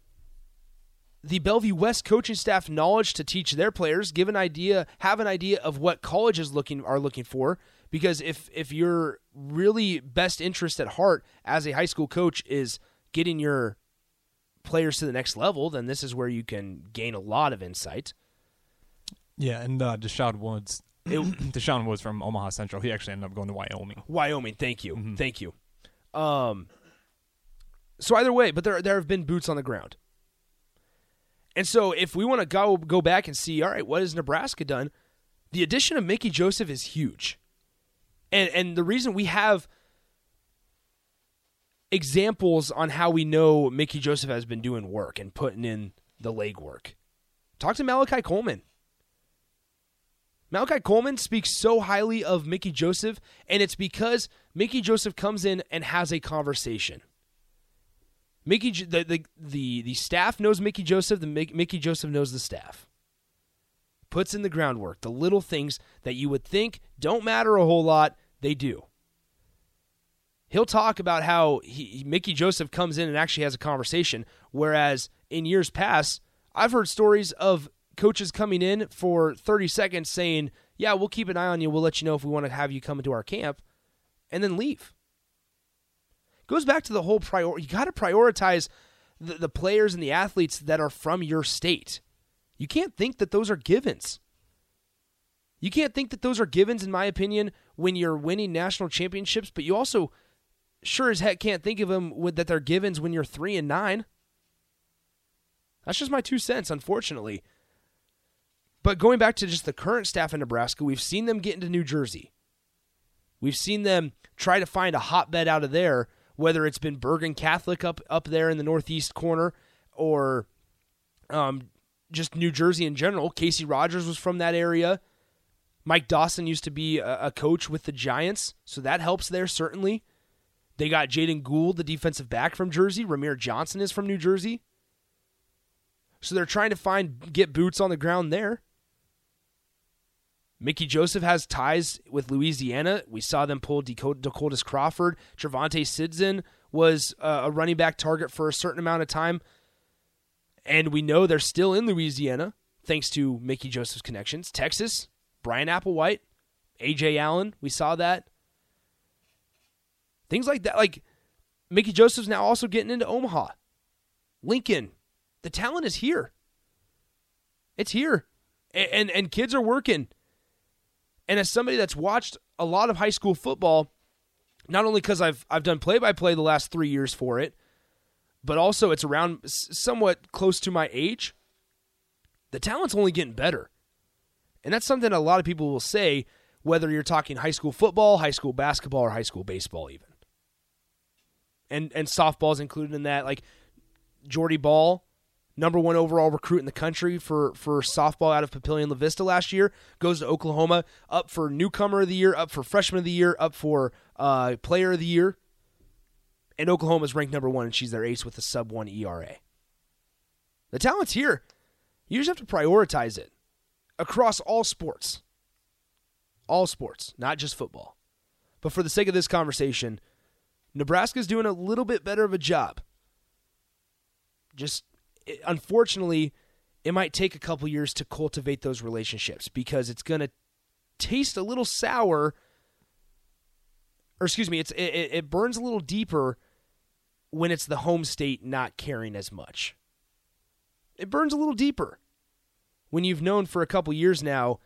the Bellevue West coaching staff knowledge to teach their players, give an idea, have an idea of what colleges looking are looking for. Because if if your really best interest at heart as a high school coach is getting your players to the next level, then this is where you can gain a lot of insight. Yeah, and uh, Deshaun Woods, it, Deshaun Woods from Omaha Central. He actually ended up going to Wyoming. Wyoming, thank you, thank you. Um, so either way, but there there have been boots on the ground. And so if we want to go go back and see, all right, what has Nebraska done? The addition of Mickey Joseph is huge. And and the reason we have examples on how we know Mickey Joseph has been doing work and putting in the legwork. Talk to Malachi Coleman. Malachi Coleman speaks so highly of Mickey Joseph, and it's because Mickey Joseph comes in and has a conversation. Mickey, the the the, the staff knows Mickey Joseph. The Mickey Joseph knows the staff. Puts in the groundwork, the little things that you would think don't matter a whole lot, they do. He'll talk about how he, Mickey Joseph comes in and actually has a conversation, whereas in years past, I've heard stories of coaches coming in for 30 seconds saying, Yeah, we'll keep an eye on you. We'll let you know if we want to have you come into our camp, and then leave. Goes back to the whole priority. You got to prioritize the, the players and the athletes that are from your state. You can't think that those are givens. You can't think that those are givens, in my opinion, when you're winning national championships, but you also sure as heck can't think of them with, that they're givens when you're three and nine. That's just my two cents, unfortunately. But going back to just the current staff in Nebraska, we've seen them get into New Jersey. We've seen them try to find a hotbed out of there, whether it's been Bergen Catholic up up there in the northeast corner or um, just New Jersey in general. Casey Rogers was from that area. Mike Dawson used to be a, a coach with the Giants, so that helps there certainly. They got Jaden Gould, the defensive back from Jersey. Ramir Johnson is from New Jersey. So they're trying to find get boots on the ground there. Mickey Joseph has ties with Louisiana. We saw them pull Decoldest Crawford. Travante Sidson was uh, a running back target for a certain amount of time. And we know they're still in Louisiana thanks to Mickey Joseph's connections. Texas, Bryan Applewhite, Ajay Allen, we saw that. Things like that. Like Mickey Joseph's now also getting into Omaha. Lincoln. The talent is here. It's here. And, and, and kids are working. And as somebody that's watched a lot of high school football, not only because I've I've done play by play the last three years for it, but also it's around somewhat close to my age. The talent's only getting better, and that's something a lot of people will say, whether you're talking high school football, high school basketball, or high school baseball, even. And and softball's included in that. Like Jordy Bahl number one overall recruit in the country for, for softball out of Papillion La Vista last year, goes to Oklahoma, up for newcomer of the year, up for freshman of the year, up for uh, player of the year. And Oklahoma's ranked number one, and she's their ace with a sub one ERA. The talent's here. You just have to prioritize it across all sports. All sports, not just football. But for the sake of this conversation, Nebraska's doing a little bit better of a job. Just it, unfortunately, it might take a couple years to cultivate those relationships because it's going to taste a little sour or excuse me, it's it, it burns a little deeper when it's the home state not caring as much. It burns a little deeper when you've known for a couple years now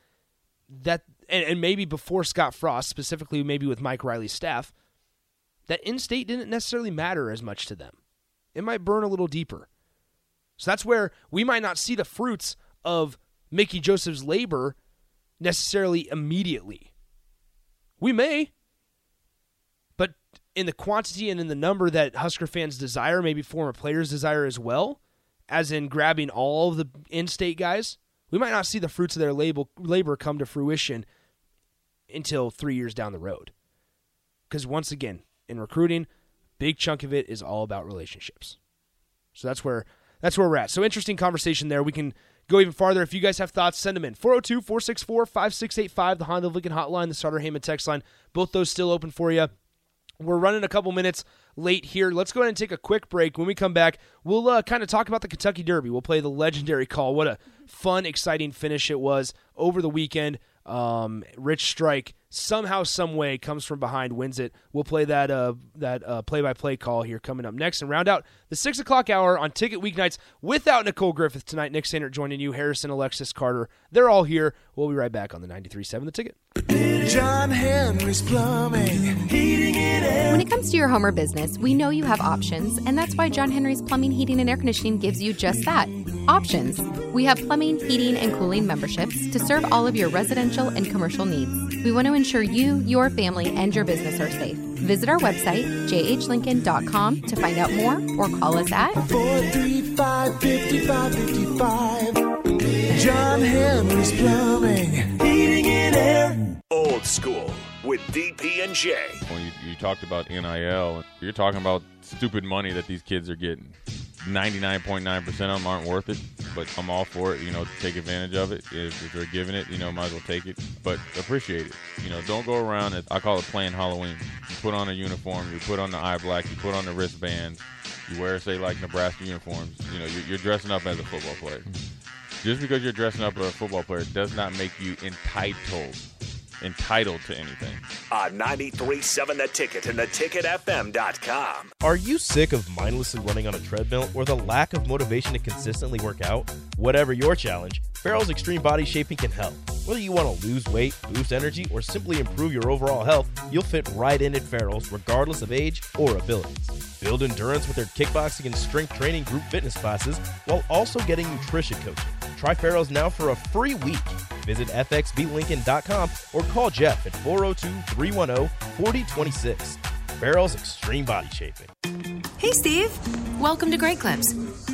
that and, and maybe before Scott Frost, specifically maybe with Mike Riley's staff, that in-state didn't necessarily matter as much to them. It might burn a little deeper. So that's where we might not see the fruits of Mickey Joseph's labor necessarily immediately. We may, but in the quantity and in the number that Husker fans desire, maybe former players desire as well, as in grabbing all of the in state guys, we might not see the fruits of their label, labor come to fruition until three years down the road. Because once again, in recruiting, big chunk of it is all about relationships. So that's where that's where we're at. So interesting conversation there. We can go even farther. If you guys have thoughts, send them in. 402 464 5685, the Honda Lincoln Hotline, the Sartor Hamann text line. Both those still open for you. We're running a couple minutes late here. Let's go ahead and take a quick break. When we come back, we'll uh, kind of talk about the Kentucky Derby. We'll play the legendary call. What a fun, exciting finish it was over the weekend. Um, Rich Strike somehow, some way comes from behind, wins it. We'll play that uh, that uh, play-by-play call here coming up next, and round out the six o'clock hour on Ticket Weeknights without Nicole Griffith tonight. Nick Sainert joining you, Harrison, Alexis Carter. They're all here. We'll be right back on the 93.7 The Ticket. John Henry's Plumbing, heating and air. When it comes to your home or business, we know you have options, and that's why John Henry's Plumbing, Heating, and Air Conditioning gives you just that options. We have plumbing, heating, and cooling memberships to serve all of your residential and commercial needs. We want to ensure you, your family, and your business are safe. Visit our website, jhlincoln.com, to find out more or call us at 435 5555. John Henry's Plumbing, heating and air. Old school with DP and J. When you, you talked about NIL, you're talking about stupid money that these kids are getting. 99.9% of them aren't worth it, but I'm all for it. You know, take advantage of it. If, if they're giving it, you know, might as well take it. But appreciate it. You know, don't go around. I call it playing Halloween. You put on a uniform, you put on the eye black, you put on the wristbands, you wear, say, like Nebraska uniforms. You know, you're, you're dressing up as a football player. Just because you're dressing up as a football player does not make you entitled entitled to anything. On 93.7 The Ticket and theticketfm.com. Are you sick of mindlessly running on a treadmill or the lack of motivation to consistently work out? Whatever your challenge, Farrell's Extreme Body Shaping can help. Whether you want to lose weight, boost energy, or simply improve your overall health, you'll fit right in at Farrell's regardless of age or abilities. Build endurance with their kickboxing and strength training group fitness classes while also getting nutrition coaching. Try Farrell's now for a free week. Visit fxblincoln.com or call Jeff at 402 310 4026. Farrell's Extreme Body Shaping. Hey, Steve. Welcome to Great Clips.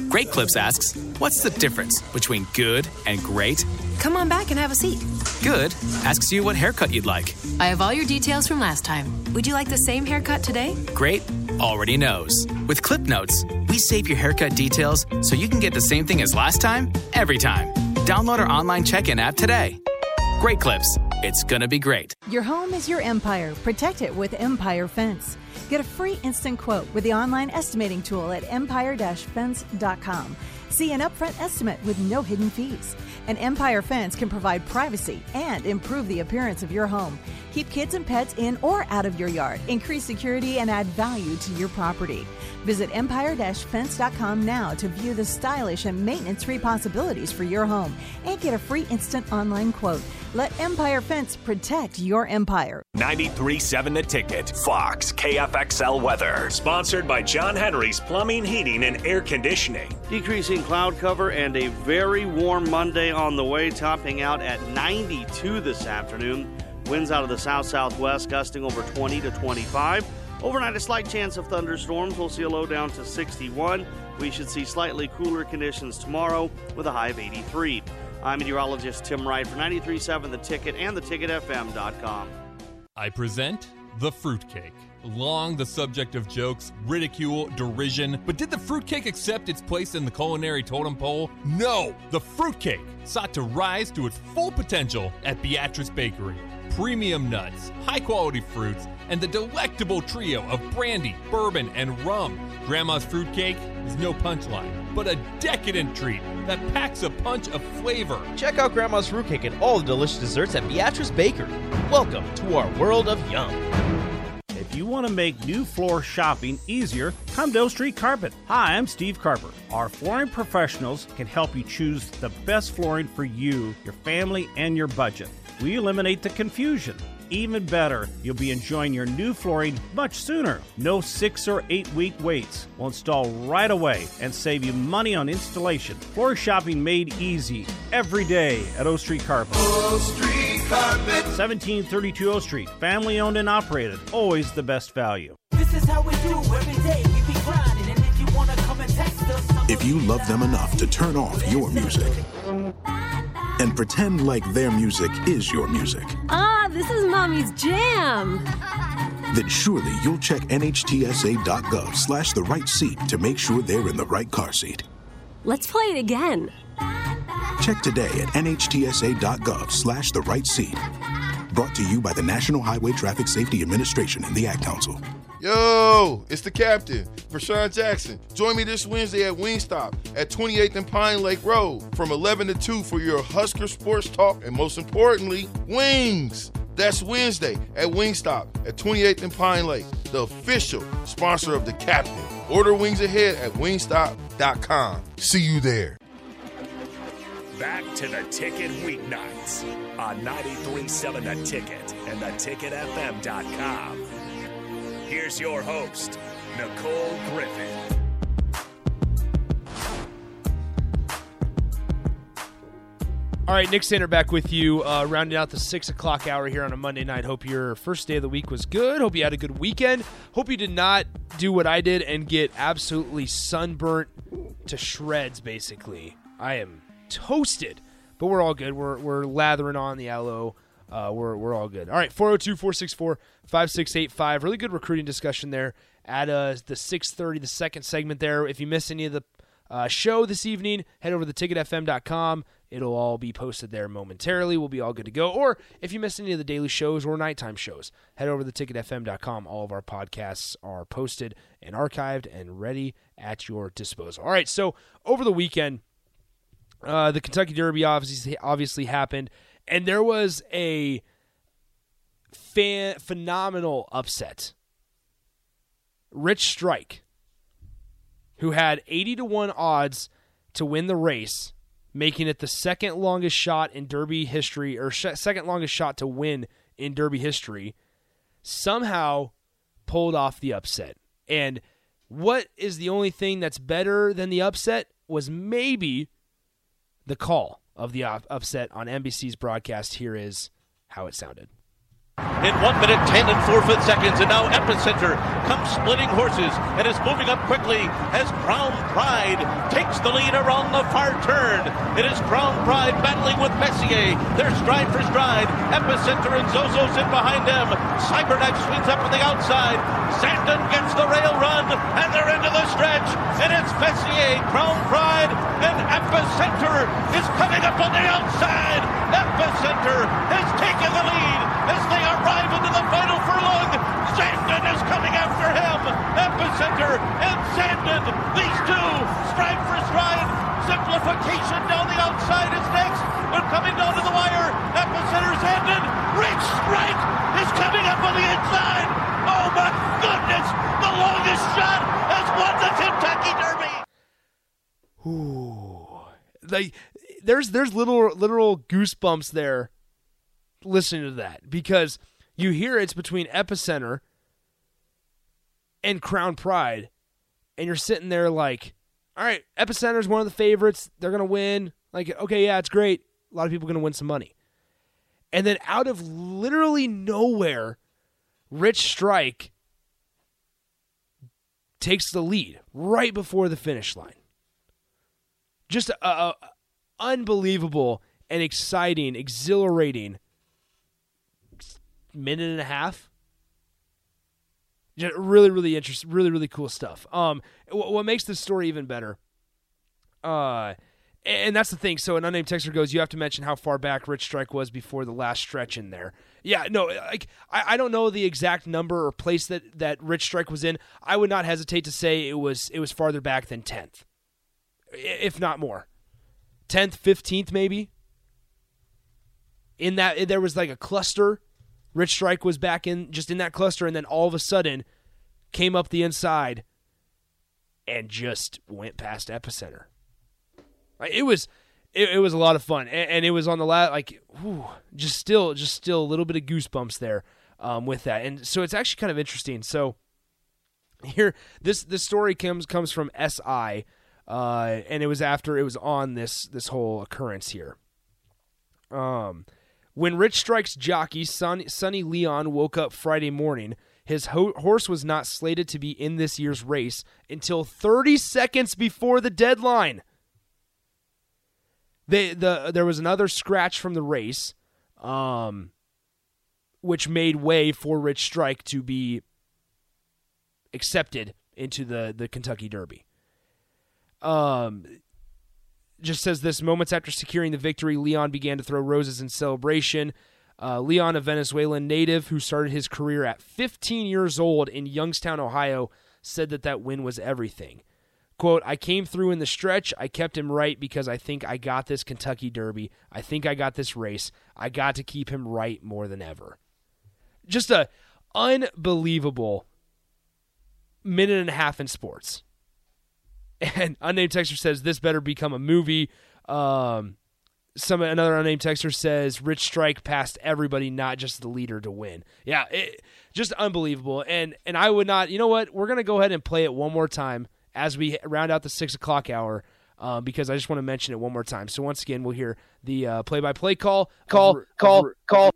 Great Clips asks, What's the difference between good and great? Come on back and have a seat. Good asks you what haircut you'd like. I have all your details from last time. Would you like the same haircut today? Great already knows. With Clip Notes, we save your haircut details so you can get the same thing as last time, every time. Download our online check in app today. Great Clips. It's gonna be great. Your home is your empire. Protect it with Empire Fence. Get a free instant quote with the online estimating tool at empire-fence.com. See an upfront estimate with no hidden fees. An Empire Fence can provide privacy and improve the appearance of your home. Keep kids and pets in or out of your yard. Increase security and add value to your property. Visit empire-fence.com now to view the stylish and maintenance-free possibilities for your home and get a free instant online quote. Let Empire Fence protect your empire. 93.7 The Ticket. Fox KFXL Weather. Sponsored by John Henry's Plumbing, Heating, and Air Conditioning. Decreasing cloud cover and a very warm Monday on the way, topping out at 92 this afternoon. Winds out of the south southwest, gusting over 20 to 25. Overnight, a slight chance of thunderstorms. We'll see a low down to 61. We should see slightly cooler conditions tomorrow with a high of 83. I'm meteorologist Tim Wright for 93.7 The Ticket and theticketfm.com. I present The Fruitcake. Long the subject of jokes, ridicule, derision, but did the fruitcake accept its place in the culinary totem pole? No! The fruitcake sought to rise to its full potential at Beatrice Bakery. Premium nuts, high quality fruits, and the delectable trio of brandy, bourbon, and rum. Grandma's fruitcake is no punchline, but a decadent treat that packs a punch of flavor. Check out Grandma's Fruitcake and all the delicious desserts at Beatrice Bakery. Welcome to our world of yum. If you want to make new floor shopping easier, come to O Street Carpet. Hi, I'm Steve Carper. Our flooring professionals can help you choose the best flooring for you, your family, and your budget. We eliminate the confusion. Even better, you'll be enjoying your new flooring much sooner. No six or eight week waits. We'll install right away and save you money on installation. Floor shopping made easy every day at O Street Carpet. O Street Carpet. 1732 O Street, family owned and operated, always the best value. This is how we do every day. We be grinding, and if you wanna come and text us, If you love them enough to turn off your music, and pretend like their music is your music. Ah, this is mommy's jam. Then surely you'll check nhtsa.gov slash the right seat to make sure they're in the right car seat. Let's play it again. Check today at nhtsa.gov slash the right seat. Brought to you by the National Highway Traffic Safety Administration and the Ad Council. Yo, it's the captain, Vershawn Jackson. Join me this Wednesday at Wingstop at 28th and Pine Lake Road from 11 to 2 for your Husker sports talk and most importantly, wings. That's Wednesday at Wingstop at 28th and Pine Lake, the official sponsor of the captain. Order wings ahead at wingstop.com. See you there. Back to the ticket weeknights on 93.7 The Ticket and theticketfm.com. Here's your host, Nicole Griffith. All right, Nick Sander back with you, uh, rounding out the six o'clock hour here on a Monday night. Hope your first day of the week was good. Hope you had a good weekend. Hope you did not do what I did and get absolutely sunburnt to shreds. Basically, I am toasted, but we're all good. We're we're lathering on the aloe. Uh, we're we're all good. All right, 402-464-5685. Really good recruiting discussion there at uh, the 6:30, the second segment there. If you missed any of the uh, show this evening, head over to theticketfm.com. It'll all be posted there momentarily. We'll be all good to go. Or if you missed any of the daily shows or nighttime shows, head over to theticketfm.com. All of our podcasts are posted and archived and ready at your disposal. All right, so over the weekend, uh, the Kentucky Derby obviously obviously happened, and there was a fan, phenomenal upset. Rich Strike, who had 80 to 1 odds to win the race, making it the second longest shot in Derby history, or sh- second longest shot to win in Derby history, somehow pulled off the upset. And what is the only thing that's better than the upset was maybe the call of the up- upset on NBC's broadcast. Here is how it sounded. In 1 minute 10 and 4 fifth seconds, and now Epicenter comes splitting horses and is moving up quickly as Crown Pride takes the lead around the far turn. It is Crown Pride battling with Messier. They're stride for stride. Epicenter and Zozos in behind them. Cyberknife swings up on the outside. Zandon gets the rail run, and they're into the stretch. And it's Messier, Crown Pride, and Epicenter is coming up on the outside. Epicenter has taken the lead as they arrive into the final furlong. Zandon is coming after him. Epicenter and Zandon, these two, stride for stride. Simplification down the outside is next. We're coming down to the wire. Epicenter's ended. Rich Strike is coming up on the inside. Oh my goodness! The longest shot has won the Kentucky Derby. Ooh, like there's there's little literal goosebumps there listening to that because you hear it's between Epicenter and Crown Pride, and you're sitting there like, all right, Epicenter's one of the favorites. They're gonna win. Like, okay, yeah, it's great. A lot of people are gonna win some money. And then out of literally nowhere, Rich Strike takes the lead right before the finish line. Just a, a unbelievable and exciting, exhilarating minute and a half. Just really, really interesting, really, really cool stuff. Um, what, what makes this story even better? Uh, and that's the thing. So an unnamed texter goes, "You have to mention how far back Rich Strike was before the last stretch in there." Yeah, no, like I, I don't know the exact number or place that that Rich Strike was in. I would not hesitate to say it was it was farther back than tenth, if not more, tenth, fifteenth, maybe. In that there was like a cluster. Rich Strike was back in just in that cluster, and then all of a sudden came up the inside and just went past epicenter. It was it, it was a lot of fun, and, and it was on the last like whew, just still just still a little bit of goosebumps there um, with that, and so it's actually kind of interesting. So here this this story comes comes from SI, uh, and it was after it was on this this whole occurrence here. Um, when Rich Strike's jockey Sonny, Sonny Leon woke up Friday morning, his ho- horse was not slated to be in this year's race until 30 seconds before the deadline. they the there was another scratch from the race, um, which made way for Rich Strike to be accepted into the the Kentucky Derby. Um, just says this moments after securing the victory, Leon began to throw roses in celebration. Uh, Leon, a Venezuelan native who started his career at 15 years old in Youngstown, Ohio, said that that win was everything. Quote, I came through in the stretch. I kept him right because I think I got this Kentucky Derby. I think I got this race. I got to keep him right more than ever. Just a unbelievable minute and a half in sports. And unnamed texter says this better become a movie. Um, some another unnamed texter says Rich Strike passed everybody, not just the leader, to win. Yeah, it, just unbelievable. And and I would not. You know what? We're gonna go ahead and play it one more time as we round out the six o'clock hour. Um, because I just want to mention it one more time. So once again, we'll hear the uh, play-by-play call, call, call, call.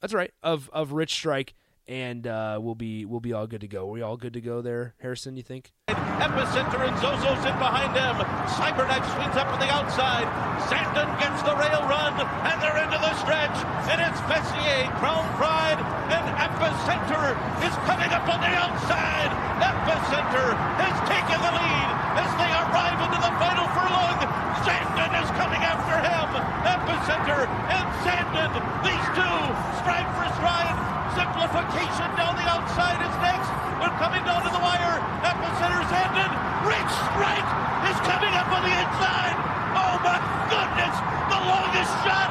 That's right of of Rich Strike, and uh, we'll be we'll be all good to go. Are we all good to go there, Harrison? You think? Epicenter and Zozos in behind them. Cyberknife swings up to the outside. Zandon gets the rail run, and they're into the stretch. And it's Messier, Crown Pride, and Epicenter is coming up on the outside. Epicenter has taken the lead as they arrive into the final furlong. Zandon is coming after him. Epicenter and Zandon, these two, stride for stride. Simplification down the outside is next. We're coming down to the wire. That was center's ended. Rich Strike is coming up on the inside. Oh, my goodness. The longest shot.